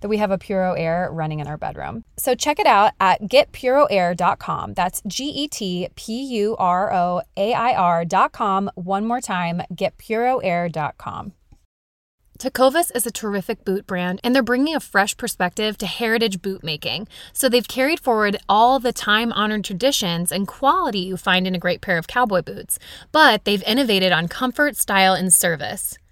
that we have a Puro Air running in our bedroom. So check it out at getpuroair.com. That's G E T P U R O A I R.com. One more time, getpuroair.com. Tecovas is a terrific boot brand, and they're bringing a fresh perspective to heritage boot making. So they've carried forward all the time honored traditions and quality you find in a great pair of cowboy boots, but they've innovated on comfort, style, and service.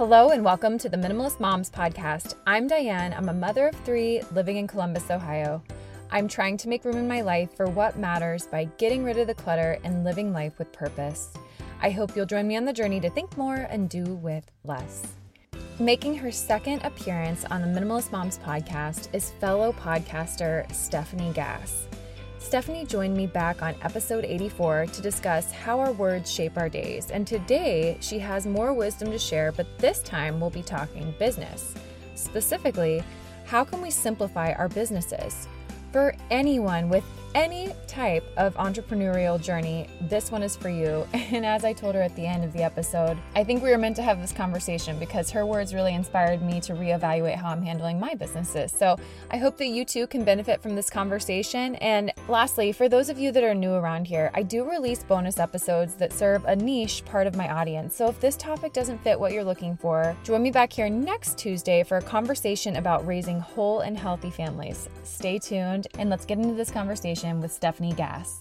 Hello and welcome to the Minimalist Moms podcast. I'm Diane. I'm a mother of three living in Columbus, Ohio. I'm trying to make room in my life for what matters by getting rid of the clutter and living life with purpose. I hope you'll join me on the journey to think more and do with less. Making her second appearance on the Minimalist Moms podcast is fellow podcaster Stefanie Gass. Stefanie joined me back on episode 84 to discuss how our words shape our days. And today she has more wisdom to share, but this time we'll be talking business. Specifically, how can we simplify our businesses? For anyone with any type of entrepreneurial journey, this one is for you. And as I told her at the end of the episode, I think we were meant to have this conversation because her words really inspired me to reevaluate how I'm handling my businesses. So I hope that you too can benefit from this conversation. And lastly, for those of you that are new around here, I do release bonus episodes that serve a niche part of my audience. So if this topic doesn't fit what you're looking for, join me back here next Tuesday for a conversation about raising whole and healthy families. Stay tuned and let's get into this conversation with Stefanie Gass.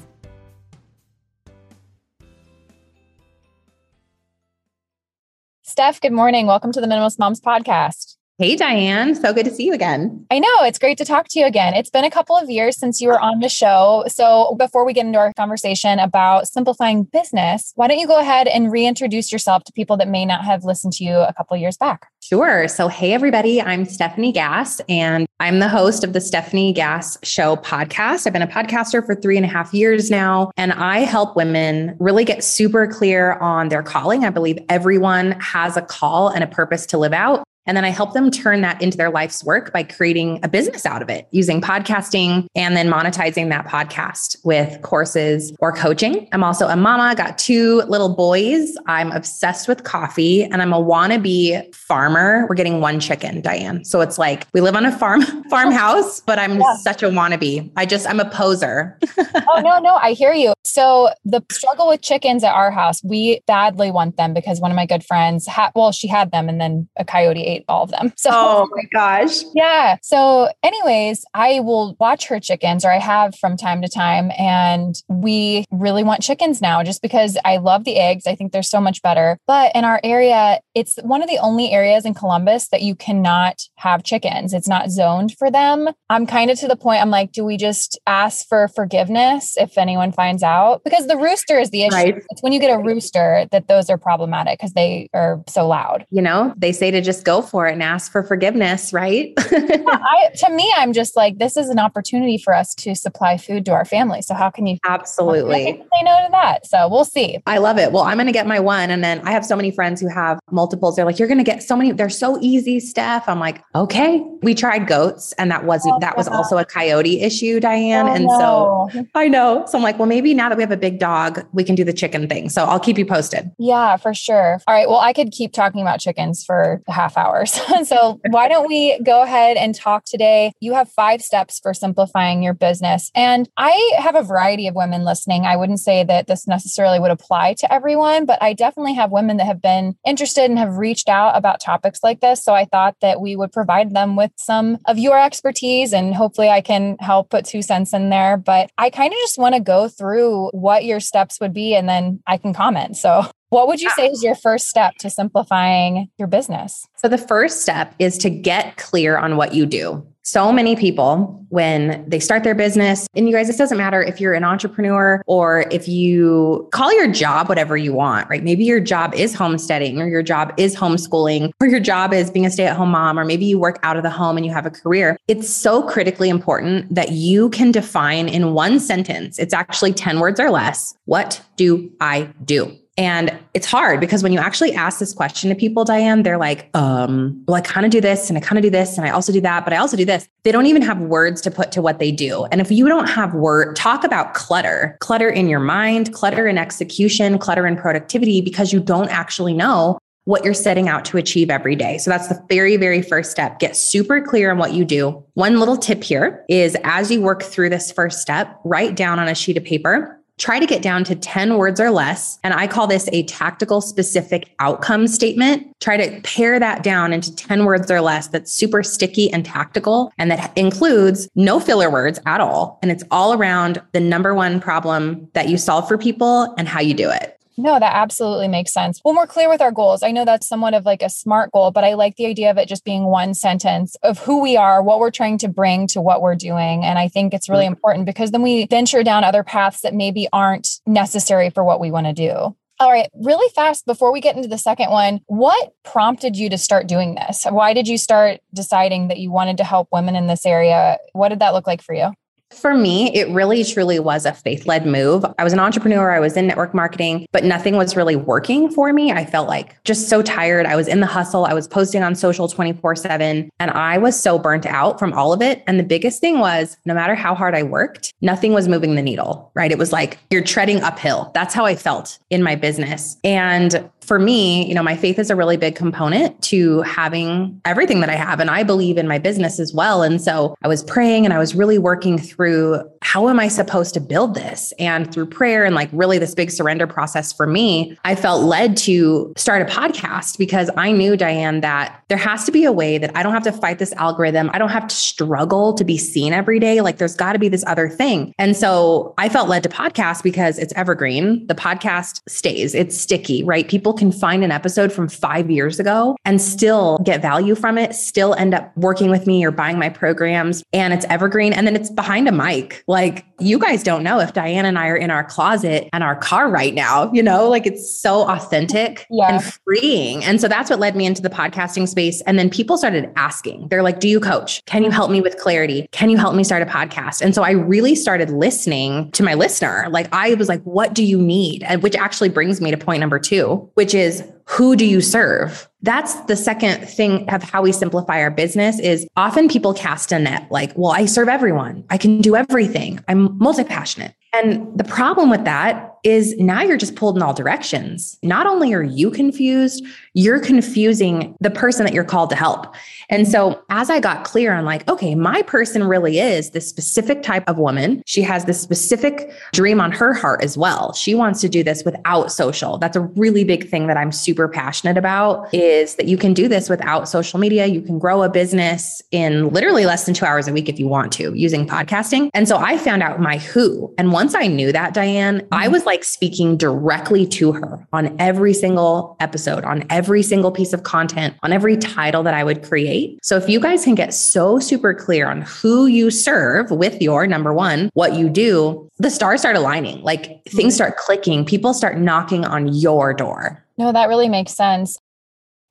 Steph, good morning. Welcome to the Minimalist Moms podcast. Hey, Diane. So good to see you again. I know. It's great to talk to you again. It's been a couple of years since you were on the show. So, before we get into our conversation about simplifying business, why don't you go ahead and reintroduce yourself to people that may not have listened to you a couple of years back? Sure. So, hey, everybody. I'm Stefanie Gass, and I'm the host of the Stefanie Gass Show podcast. I've been a podcaster for three and a half years now, and I help women really get super clear on their calling. I believe everyone has a call and a purpose to live out. And then I help them turn that into their life's work by creating a business out of it using podcasting and then monetizing that podcast with courses or coaching. I'm also a mama, got two little boys. I'm obsessed with coffee and I'm a wannabe farmer. We're getting one chicken, Diane. So it's like we live on a farm farmhouse, but I'm yeah. such a wannabe. I just I'm a poser. oh no, no, I hear you. So the struggle with chickens at our house, we badly want them because one of my good friends had well, she had them and then a coyote ate all of them. So, oh my gosh. Yeah. So, anyways, I will watch her chickens, or I have from time to time. And we really want chickens now just because I love the eggs. I think they're so much better. But in our area, it's one of the only areas in Columbus that you cannot have chickens. It's not zoned for them. I'm kind of to the point, I'm like, do we just ask for forgiveness if anyone finds out? Because the rooster is the issue. Right. It's when you get a rooster that those are problematic because they are so loud. You know, they say to just go for it and ask for forgiveness, right? yeah, I, to me, I'm just like, this is an opportunity for us to supply food to our family. So how can you absolutely say no to that? So we'll see. I love it. Well, I'm going to get my one. And then I have so many friends who have multiples. They're like, you're going to get so many, they're so easy, Steph. I'm like, okay. We tried goats and that wasn't, oh, that was also a coyote issue, Diane. Oh, and no. so I know. So I'm like, well, maybe now that we have a big dog, we can do the chicken thing. So I'll keep you posted. Yeah, for sure. All right. Well, I could keep talking about chickens for a half hours. so why don't we go ahead and talk today? You have five steps for simplifying your business. And I have a variety of women listening. I wouldn't say that this necessarily would apply to everyone, but I definitely have women that have been interested and have reached out about topics like this. So I thought that we would provide them with some of your expertise and hopefully I can help put two cents in there. But I kind of just want to go through what your steps would be and then I can comment. So what would you ah. say is your first step to simplifying your business? So, the first step is to get clear on what you do. So many people, when they start their business, and you guys, this doesn't matter if you're an entrepreneur or if you call your job whatever you want, right? Maybe your job is homesteading or your job is homeschooling or your job is being a stay at home mom, or maybe you work out of the home and you have a career. It's so critically important that you can define in one sentence, it's actually 10 words or less. What do I do? And it's hard because when you actually ask this question to people, Diane, they're like, um, well, I kind of do this and I kind of do this and I also do that, but I also do this. They don't even have words to put to what they do. And if you don't have word, talk about clutter, clutter in your mind, clutter in execution, clutter in productivity, because you don't actually know what you're setting out to achieve every day. So that's the very, very first step. Get super clear on what you do. One little tip here is as you work through this first step, write down on a sheet of paper try to get down to 10 words or less. And I call this a tactical specific outcome statement. Try to pare that down into 10 words or less that's super sticky and tactical. And that includes no filler words at all. And it's all around the number one problem that you solve for people and how you do it. No, that absolutely makes sense. When we're clear with our goals, I know that's somewhat of like a smart goal, but I like the idea of it just being one sentence of who we are, what we're trying to bring to what we're doing. And I think it's really mm-hmm. important because then we venture down other paths that maybe aren't necessary for what we want to do. All right, really fast before we get into the second one, what prompted you to start doing this? Why did you start deciding that you wanted to help women in this area? What did that look like for you? For me, it really truly was a faith led move. I was an entrepreneur, I was in network marketing, but nothing was really working for me. I felt like just so tired. I was in the hustle, I was posting on social 24 7, and I was so burnt out from all of it. And the biggest thing was no matter how hard I worked, nothing was moving the needle, right? It was like you're treading uphill. That's how I felt in my business. And for me, you know, my faith is a really big component to having everything that I have. And I believe in my business as well. And so I was praying and I was really working through how am I supposed to build this? And through prayer and like really this big surrender process for me, I felt led to start a podcast because I knew, Diane, that there has to be a way that I don't have to fight this algorithm. I don't have to struggle to be seen every day. Like there's got to be this other thing. And so I felt led to podcast because it's evergreen. The podcast stays, it's sticky, right? People can find an episode from five years ago and still get value from it, still end up working with me or buying my programs. And it's evergreen. And then it's behind a mic. Like you guys don't know if Diane and I are in our closet and our car right now, you know, like it's so authentic yeah. and freeing. And so that's what led me into the podcasting space. And then people started asking, they're like, Do you coach? Can you help me with clarity? Can you help me start a podcast? And so I really started listening to my listener. Like I was like, What do you need? And which actually brings me to point number two, which is who do you serve? That's the second thing of how we simplify our business is often people cast a net like, well, I serve everyone. I can do everything. I'm multi-passionate. And the problem with that is now you're just pulled in all directions. Not only are you confused, you're confusing the person that you're called to help. And so as I got clear on like, okay, my person really is this specific type of woman. She has this specific dream on her heart as well. She wants to do this without social. That's a really big thing that I'm super passionate about is that you can do this without social media. You can grow a business in literally less than two hours a week if you want to using podcasting. And so I found out my who. And once I knew that, Diane, I mm-hmm. was like speaking directly to her on every single episode, on every single piece of content, on every title that I would create. So if you guys can get so super clear on who you serve with your number one, what you do, the stars start aligning, like things mm-hmm. start clicking, people start knocking on your door. No, that really makes sense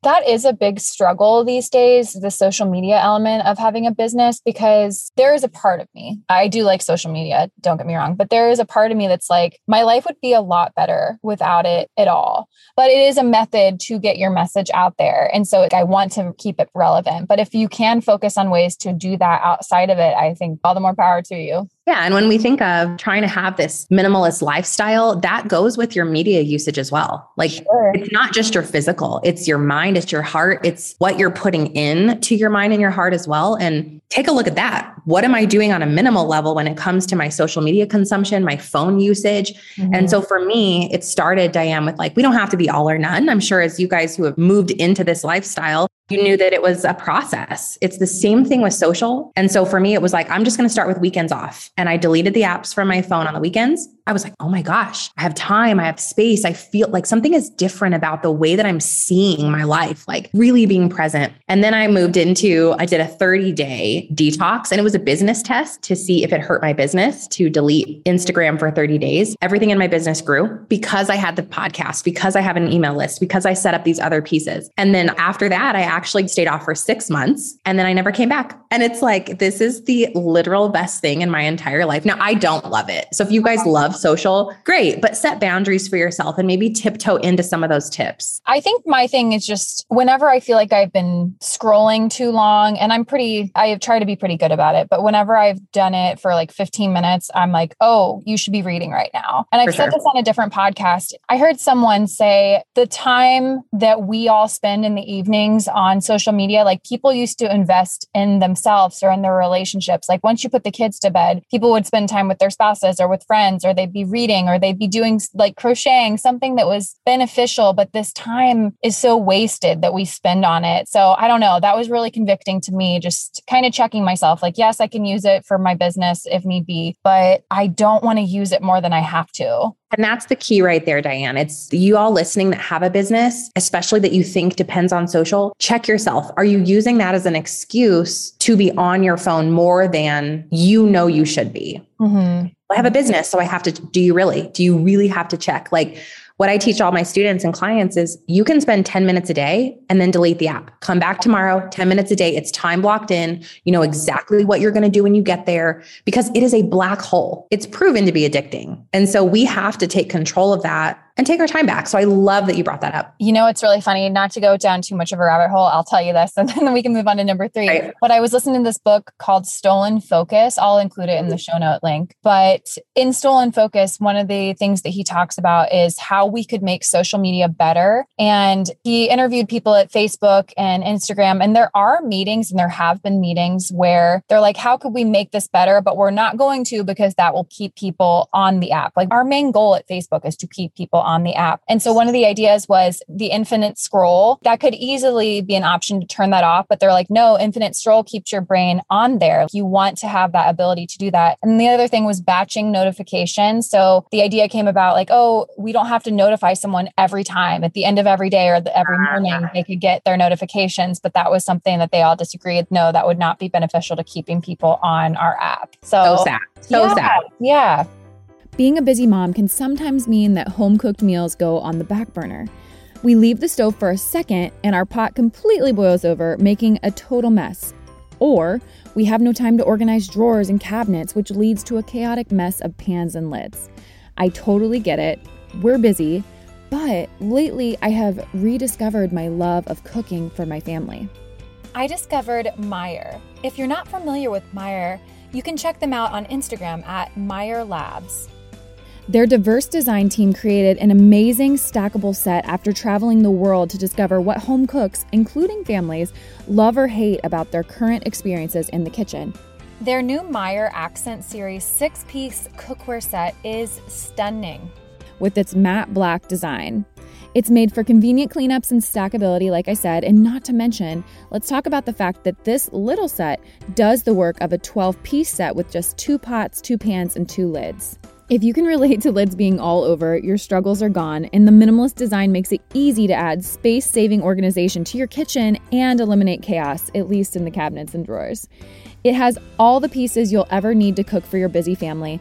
that is a big struggle these days the social media element of having a business because there is a part of me i do like social media don't get me wrong but there is a part of me that's like my life would be a lot better without it at all. But it is a method to get your message out there. And so i want to keep it relevant. But if you can focus on ways to do that outside of it i think all the more power to you yeah. And when we think of trying to have this minimalist lifestyle, that goes with your media usage as well. Like sure. it's not just your physical, it's your mind, it's your heart, it's what you're putting in to your mind and your heart as well. And take a look at that. What am I doing on a minimal level when it comes to my social media consumption, my phone usage? Mm-hmm. And so for me, it started, Diane, with like, we don't have to be all or none. I'm sure as you guys who have moved into this lifestyle, you knew that it was a process. It's the same thing with social. And so for me, it was like, I'm just going to start with weekends off. And I deleted the apps from my phone on the weekends. I was like, oh my gosh, I have time, I have space. I feel like something is different about the way that I'm seeing my life, like really being present. And then I moved into, I did a 30 day detox and it was a business test to see if it hurt my business to delete Instagram for 30 days. Everything in my business grew because I had the podcast, because I have an email list, because I set up these other pieces. And then after that, I actually stayed off for six months and then I never came back. And it's like, this is the literal best thing in my entire life. Now, I don't love it. So if you guys love social, great, but set boundaries for yourself and maybe tiptoe into some of those tips. I think my thing is just whenever I feel like I've been scrolling too long, and I'm pretty, I have tried to be pretty good about it, but whenever I've done it for like 15 minutes, I'm like, oh, you should be reading right now. And I've for said sure. this on a different podcast. I heard someone say the time that we all spend in the evenings on social media, like people used to invest in themselves or in their relationships. Like once you put the kids to bed, people would spend time with their spouses or with friends, or they'd be reading or they'd be doing like crocheting, something that was beneficial. But this time is so wasted that we spend on it. So I don't know. That was really convicting to me, just kind of checking myself like, yes, I can use it for my business if need be, but I don't want to use it more than I have to. And that's the key right there, Diane. It's you all listening that have a business, especially that you think depends on social. Check yourself. Are you using that as an excuse to be on your phone more than you know you should be? Mm-hmm. I have a mm-hmm. business, so I have to. Do you really? Do you really have to check? Like, what I teach all my students and clients is you can spend 10 minutes a day and then delete the app. Come back tomorrow, 10 minutes a day. It's time blocked in. You know exactly what you're going to do when you get there because it is a black hole. It's proven to be addicting. And so we have to take control of that and take our time back. So I love that you brought that up. You know, it's really funny not to go down too much of a rabbit hole. I'll tell you this, and then we can move on to number three. Right. But I was listening to this book called Stolen Focus. I'll include it in the show note link. But in Stolen Focus, one of the things that he talks about is how we could make social media better. And he interviewed people at Facebook and Instagram. And there are meetings and there have been meetings where they're like, how could we make this better? But we're not going to because that will keep people on the app. Like our main goal at Facebook is to keep people on the app. And so one of the ideas was the infinite scroll. That could easily be an option to turn that off, but they're like, no, infinite scroll keeps your brain on there. You want to have that ability to do that. And the other thing was batching notifications. So the idea came about like, oh, we don't have to notify someone every time at the end of every day or the, every ah, morning they could get their notifications. But that was something that they all disagreed. No, that would not be beneficial to keeping people on our app. So, so sad. So yeah, sad. Yeah. Being a busy mom can sometimes mean that home cooked meals go on the back burner. We leave the stove for a second and our pot completely boils over, making a total mess. Or we have no time to organize drawers and cabinets, which leads to a chaotic mess of pans and lids. I totally get it. We're busy, but lately I have rediscovered my love of cooking for my family. I discovered Meyer. If you're not familiar with Meyer, you can check them out on Instagram at Meyer Labs. Their diverse design team created an amazing stackable set after traveling the world to discover what home cooks, including families, love or hate about their current experiences in the kitchen. Their new Meyer Accent Series six piece cookware set is stunning. With its matte black design. It's made for convenient cleanups and stackability, like I said, and not to mention, let's talk about the fact that this little set does the work of a 12 piece set with just two pots, two pans, and two lids. If you can relate to lids being all over, your struggles are gone, and the minimalist design makes it easy to add space saving organization to your kitchen and eliminate chaos, at least in the cabinets and drawers. It has all the pieces you'll ever need to cook for your busy family.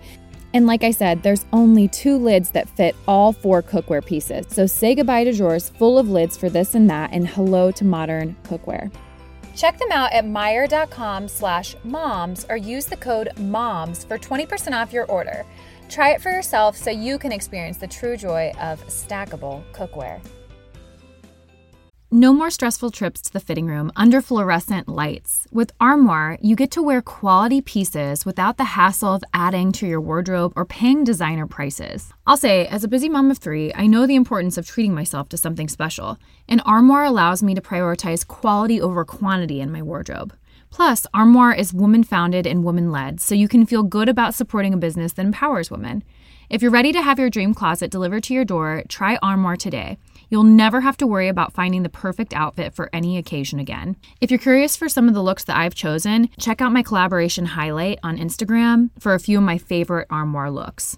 And like I said, there's only two lids that fit all four cookware pieces. So say goodbye to drawers full of lids for this and that, and hello to modern cookware. Check them out at Meyer.com slash moms or use the code MOMS for 20% off your order. Try it for yourself so you can experience the true joy of stackable cookware. No more stressful trips to the fitting room under fluorescent lights. With Armoire, you get to wear quality pieces without the hassle of adding to your wardrobe or paying designer prices. I'll say, as a busy mom of three, I know the importance of treating myself to something special, and Armoire allows me to prioritize quality over quantity in my wardrobe. Plus, Armoire is woman founded and woman led, so you can feel good about supporting a business that empowers women. If you're ready to have your dream closet delivered to your door, try Armoire today. You'll never have to worry about finding the perfect outfit for any occasion again. If you're curious for some of the looks that I've chosen, check out my collaboration highlight on Instagram for a few of my favorite Armoire looks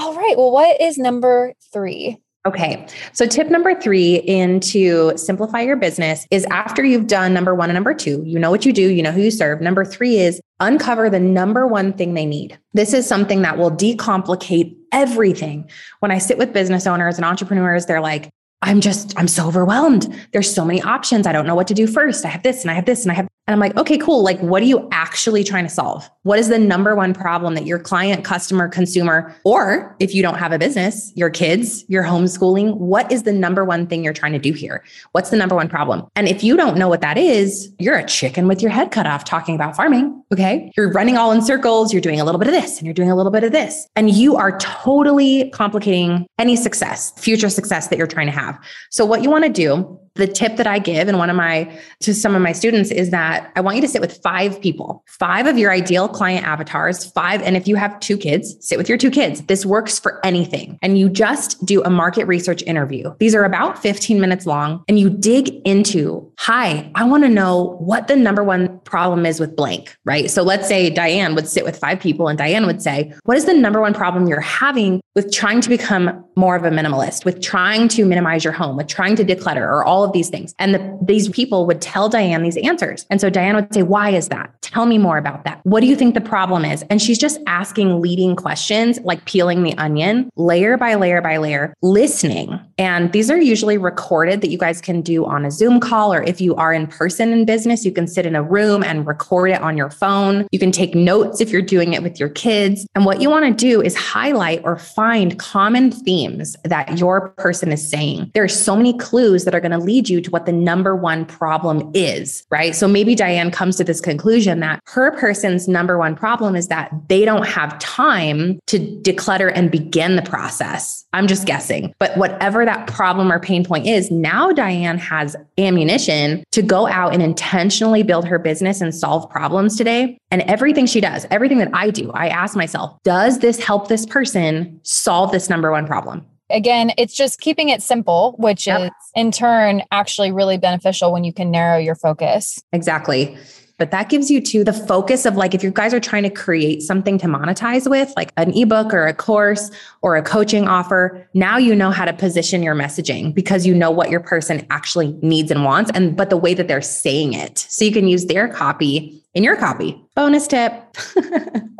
All right. Well, what is number three? Okay. So, tip number three into simplify your business is after you've done number one and number two, you know what you do, you know who you serve. Number three is uncover the number one thing they need. This is something that will decomplicate everything. When I sit with business owners and entrepreneurs, they're like, I'm just, I'm so overwhelmed. There's so many options. I don't know what to do first. I have this and I have this and I have, and I'm like, okay, cool. Like, what are you actually trying to solve? What is the number one problem that your client, customer, consumer, or if you don't have a business, your kids, your homeschooling, what is the number one thing you're trying to do here? What's the number one problem? And if you don't know what that is, you're a chicken with your head cut off talking about farming. Okay. You're running all in circles. You're doing a little bit of this and you're doing a little bit of this. And you are totally complicating any success, future success that you're trying to have. So, what you want to do the tip that I give and one of my to some of my students is that I want you to sit with five people, five of your ideal client avatars, five and if you have two kids, sit with your two kids. This works for anything. And you just do a market research interview. These are about 15 minutes long and you dig into, "Hi, I want to know what the number one problem is with blank," right? So let's say Diane would sit with five people and Diane would say, "What is the number one problem you're having with trying to become more of a minimalist, with trying to minimize your home, with trying to declutter or all of these things. And the, these people would tell Diane these answers. And so Diane would say, Why is that? Tell me more about that. What do you think the problem is? And she's just asking leading questions, like peeling the onion, layer by layer by layer, listening And these are usually recorded that you guys can do on a Zoom call, or if you are in person in business, you can sit in a room and record it on your phone. You can take notes if you're doing it with your kids. And what you want to do is highlight or find common themes that your person is saying. There are so many clues that are going to lead you to what the number one problem is, right? So maybe Diane comes to this conclusion that her person's number one problem is that they don't have time to declutter and begin the process. I'm just guessing. But whatever that problem or pain point is, now Diane has ammunition to go out and intentionally build her business and solve problems today. And everything she does, everything that I do, I ask myself, does this help this person solve this number one problem? Again, it's just keeping it simple, which yep. is in turn actually really beneficial when you can narrow your focus. Exactly. But that gives you to the focus of like if you guys are trying to create something to monetize with, like an ebook or a course or a coaching offer, now you know how to position your messaging because you know what your person actually needs and wants and but the way that they're saying it. So you can use their copy in your copy. Bonus tip.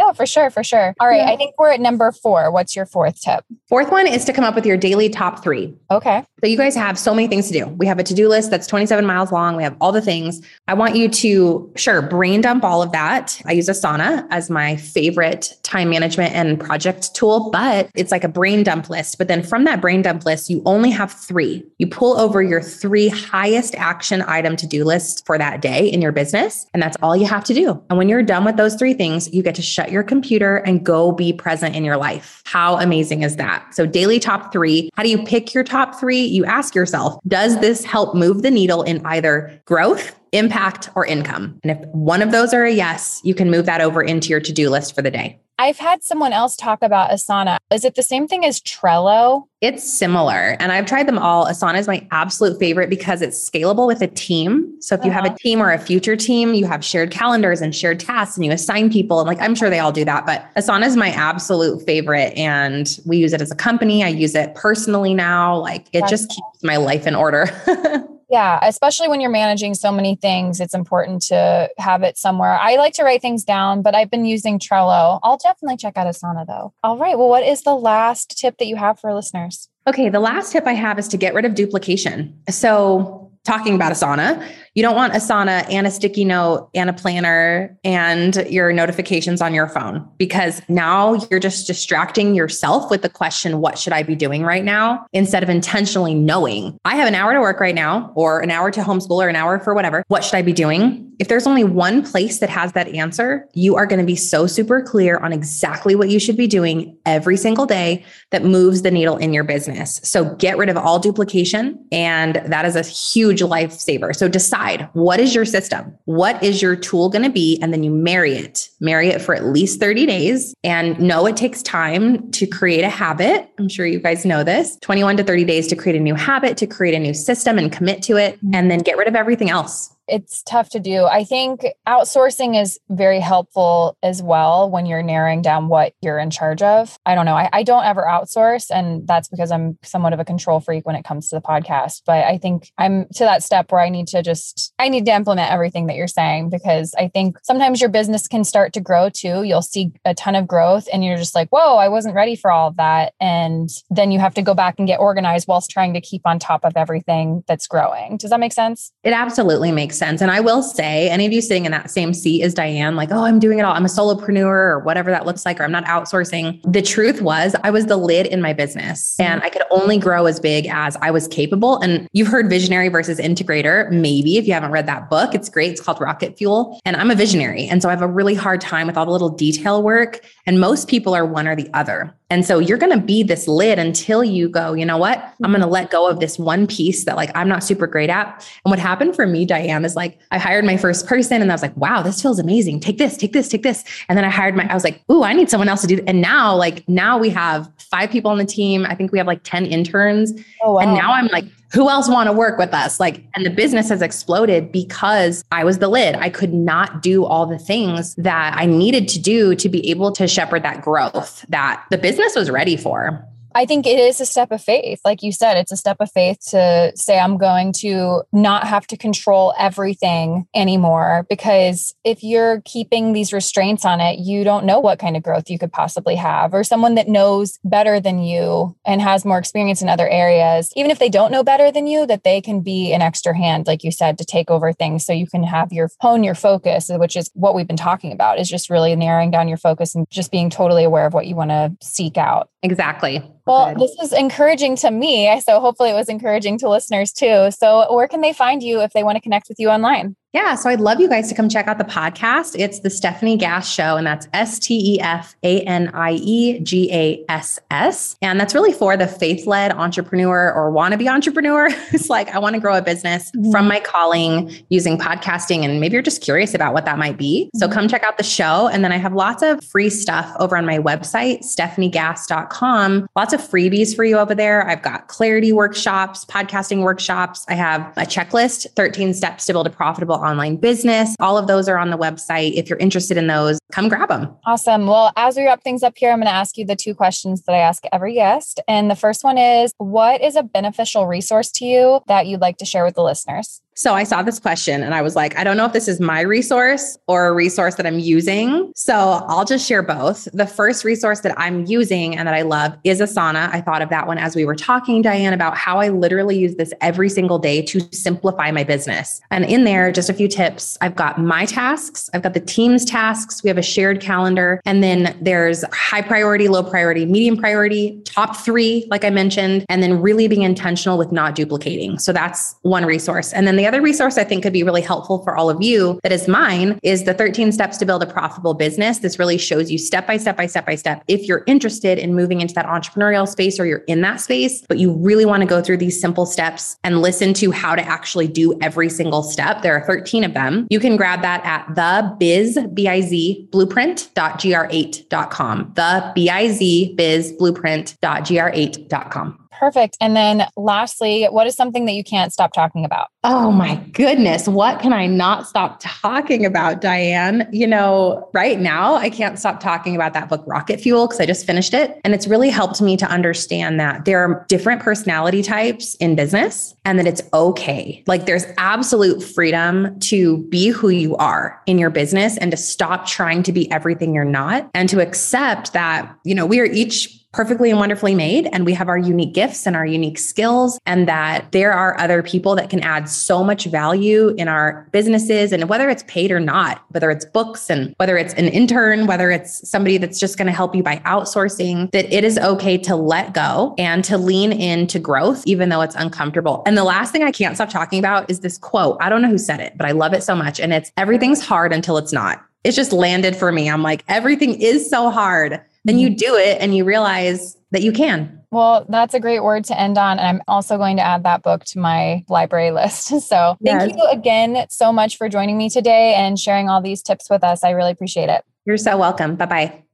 oh, for sure, for sure. All right, yeah. I think we're at number four. What's your fourth tip? Fourth one is to come up with your daily top three. Okay. So you guys have so many things to do. We have a to-do list that's 27 miles long. We have all the things. I want you to sure brain dump all of that. I use Asana as my favorite time management and project tool, but it's like a brain dump list. But then from that brain dump list, you only have three. You pull over your three highest action item to-do list for that day in your business, and that's all you have to do. And when you're done with those three things, you get to shut your computer and go be present in your life. How amazing is that? So daily top 3, how do you pick your top 3? You ask yourself, does this help move the needle in either growth, impact, or income? And if one of those are a yes, you can move that over into your to-do list for the day. I've had someone else talk about Asana. Is it the same thing as Trello? It's similar. And I've tried them all. Asana is my absolute favorite because it's scalable with a team. So if you uh-huh. have a uh-huh. team or a future team, you have shared calendars and shared tasks and you assign people. And like, I'm sure they all do that, but Asana is my absolute favorite. And we use it as a company. I use it personally now. Like, it That's just keeps my life in order. Yeah, especially when you're managing so many things, it's important to have it somewhere. I like to write things down, but I've been using Trello. I'll definitely check out Asana though. All right. Well, what is the last tip that you have for listeners? Okay, the last tip I have is to get rid of duplication. So, talking about Asana, you don't want Asana and a sticky note and a planner and your notifications on your phone because now you're just distracting yourself with the question, what should I be doing right now? Instead of intentionally knowing, I have an hour to work right now, or an hour to homeschool, or an hour for whatever. What should I be doing? If there's only one place that has that answer, you are going to be so super clear on exactly what you should be doing every single day that moves the needle in your business. So get rid of all duplication. And that is a huge lifesaver. So decide what is your system? What is your tool going to be? And then you marry it, marry it for at least 30 days and know it takes time to create a habit. I'm sure you guys know this 21 to 30 days to create a new habit, to create a new system and commit to it, and then get rid of everything else it's tough to do. I think outsourcing is very helpful as well when you're narrowing down what you're in charge of. I don't know. I, I, don't ever outsource, and that's because I'm somewhat of a control freak when it comes to the podcast. But I think I'm to that step where I need to just I need to implement everything that you're saying because I think sometimes your business can start to grow too. You'll see a ton of growth, and you're just like, "Whoa, I wasn't ready for all of that," and then you have to go back and get organized whilst trying to keep on top of everything that's growing. Does that make sense? It absolutely makes sense. And I will say, any of you sitting in that same seat as Diane, like, oh, I'm doing it all. I'm a solopreneur or whatever that looks like, or I'm not outsourcing. The truth was, I was the lid in my business and I could only grow as big as I was capable. And you've heard visionary versus integrator. Maybe if you haven't read that book, it's great. It's called Rocket Fuel. And I'm a visionary. And so I have a really hard time with all the little detail work. And most people are one or the other. And so you're going to be this lid until you go, you know what? I'm going to let go of this one piece that like I'm not super great at. And what happened for me, Diane, is like I hired my first person and I was like, wow, this feels amazing. Take this, take this, take this. And then I hired my, I was like, ooh, I need someone else to do that. And now, like, now we have five people on the team. I think we have like 10 interns. Oh, wow. And now I'm like, who else want to work with us? Like, and the business has exploded because I was the lid. I could not do all the things that I needed to do to be able to shepherd that growth that the business was ready for. I think it is a step of faith. Like you said, it's a step of faith to say, I'm going to not have to control everything anymore. Because if you're keeping these restraints on it, you don't know what kind of growth you could possibly have, or someone that knows better than you and has more experience in other areas, even if they don't know better than you, that they can be an extra hand, like you said, to take over things so you can have your hone your focus, which is what we've been talking about, is just really narrowing down your focus and just being totally aware of what you want to seek out. Exactly. Well, this is encouraging to me. So hopefully it was encouraging to listeners too. So where can they find you if they want to connect with you online? Yeah. So I'd love you guys to come check out the podcast. It's the Stefanie Gass Show, and that's S T E F A N I E G A S S. And that's really for the faith led entrepreneur or wannabe entrepreneur. it's like, I want to grow a business mm-hmm. from my calling using podcasting. And maybe you're just curious about what that might be. So mm-hmm. come check out the show. And then I have lots of free stuff over on my website, stefaniegass.com. Lots of freebies for you over there. I've got clarity workshops, podcasting workshops. I have a checklist 13 steps to build a profitable online business. All of those are on the website. If you're interested in those, come grab them. Awesome. Well, as we wrap things up here, I'm going to ask you the two questions that I ask every guest. And the first one is What is a beneficial resource to you that you'd like to share with the listeners? So I saw this question and I was like, I don't know if this is my resource or a resource that I'm using. So I'll just share both. The first resource that I'm using and that I love is Asana. I thought of that one as we were talking, Diane, about how I literally use this every single day to simplify my business. And in there, just a few tips. I've got my tasks, I've got the team's tasks, we have a shared calendar, and then there's high priority, low priority, medium priority, top three, like I mentioned, and then really being intentional with not duplicating. So that's one resource. And then the other resource I think could be really helpful for all of you that is mine is the 13 steps to build a profitable business. This really shows you step by step by step by step if you're interested in moving into that entrepreneurial space or you're in that space, but you really want to go through these simple steps and listen to how to actually do every single step. There are 13 of them. You can grab that at the biz, B-I-Z blueprint.gr8.com. The B-I-Z biz blueprint.gr8.com. Perfect. And then lastly, what is something that you can't stop talking about? Oh my goodness. What can I not stop talking about, Diane? You know, right now, I can't stop talking about that book, Rocket Fuel, because I just finished it. And it's really helped me to understand that there are different personality types in business and that it's okay. Like there's absolute freedom to be who you are in your business and to stop trying to be everything you're not and to accept that, you know, we are each perfectly and wonderfully made. And we have our unique gifts and our unique skills and that there are other people that can add so much value in our businesses and whether it's paid or not whether it's books and whether it's an intern whether it's somebody that's just going to help you by outsourcing that it is okay to let go and to lean into growth even though it's uncomfortable. And the last thing i can't stop talking about is this quote. I don't know who said it but i love it so much and it's everything's hard until it's not. It's just landed for me. I'm like everything is so hard then you mm-hmm. do it and you realize that you can. Well, that's a great word to end on. And I'm also going to add that book to my library list. So thank yes. you again so much for joining me today and sharing all these tips with us. I really appreciate it. You're so welcome. Bye bye.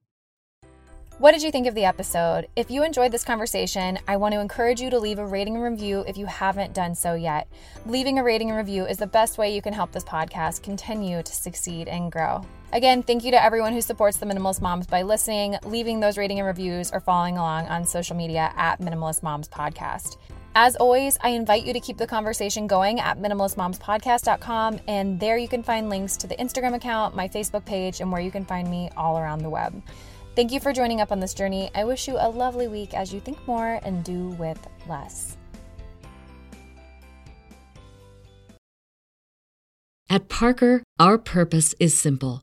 What did you think of the episode? If you enjoyed this conversation, I want to encourage you to leave a rating and review if you haven't done so yet. Leaving a rating and review is the best way you can help this podcast continue to succeed and grow. Again, thank you to everyone who supports the Minimalist Moms by listening, leaving those rating and reviews, or following along on social media at Minimalist Moms Podcast. As always, I invite you to keep the conversation going at minimalistmomspodcast.com, and there you can find links to the Instagram account, my Facebook page, and where you can find me all around the web. Thank you for joining up on this journey. I wish you a lovely week as you think more and do with less. At Parker, our purpose is simple.